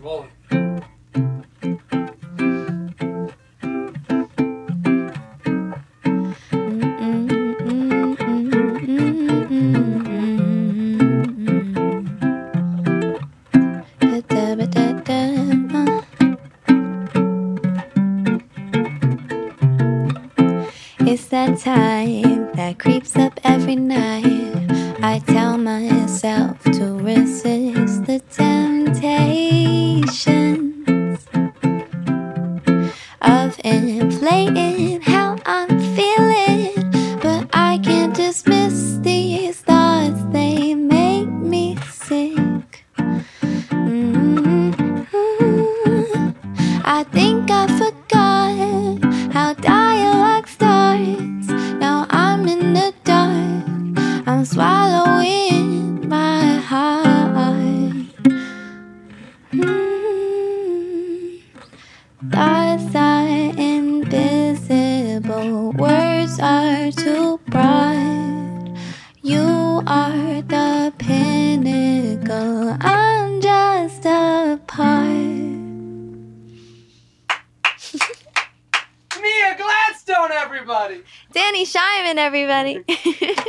rolling. It's that time that creeps up every night. I tell myself to resist of playing how I'm feeling. But I can't dismiss these thoughts, they make me sick. Mm-hmm. I think I forgot how dialogue starts. Now I'm in the dark. I'm swallowing my heart. Mm. Thoughts are too broad. You are the pinnacle, I'm just a part. Mia Gladstone, everybody! Danny Shyman, everybody.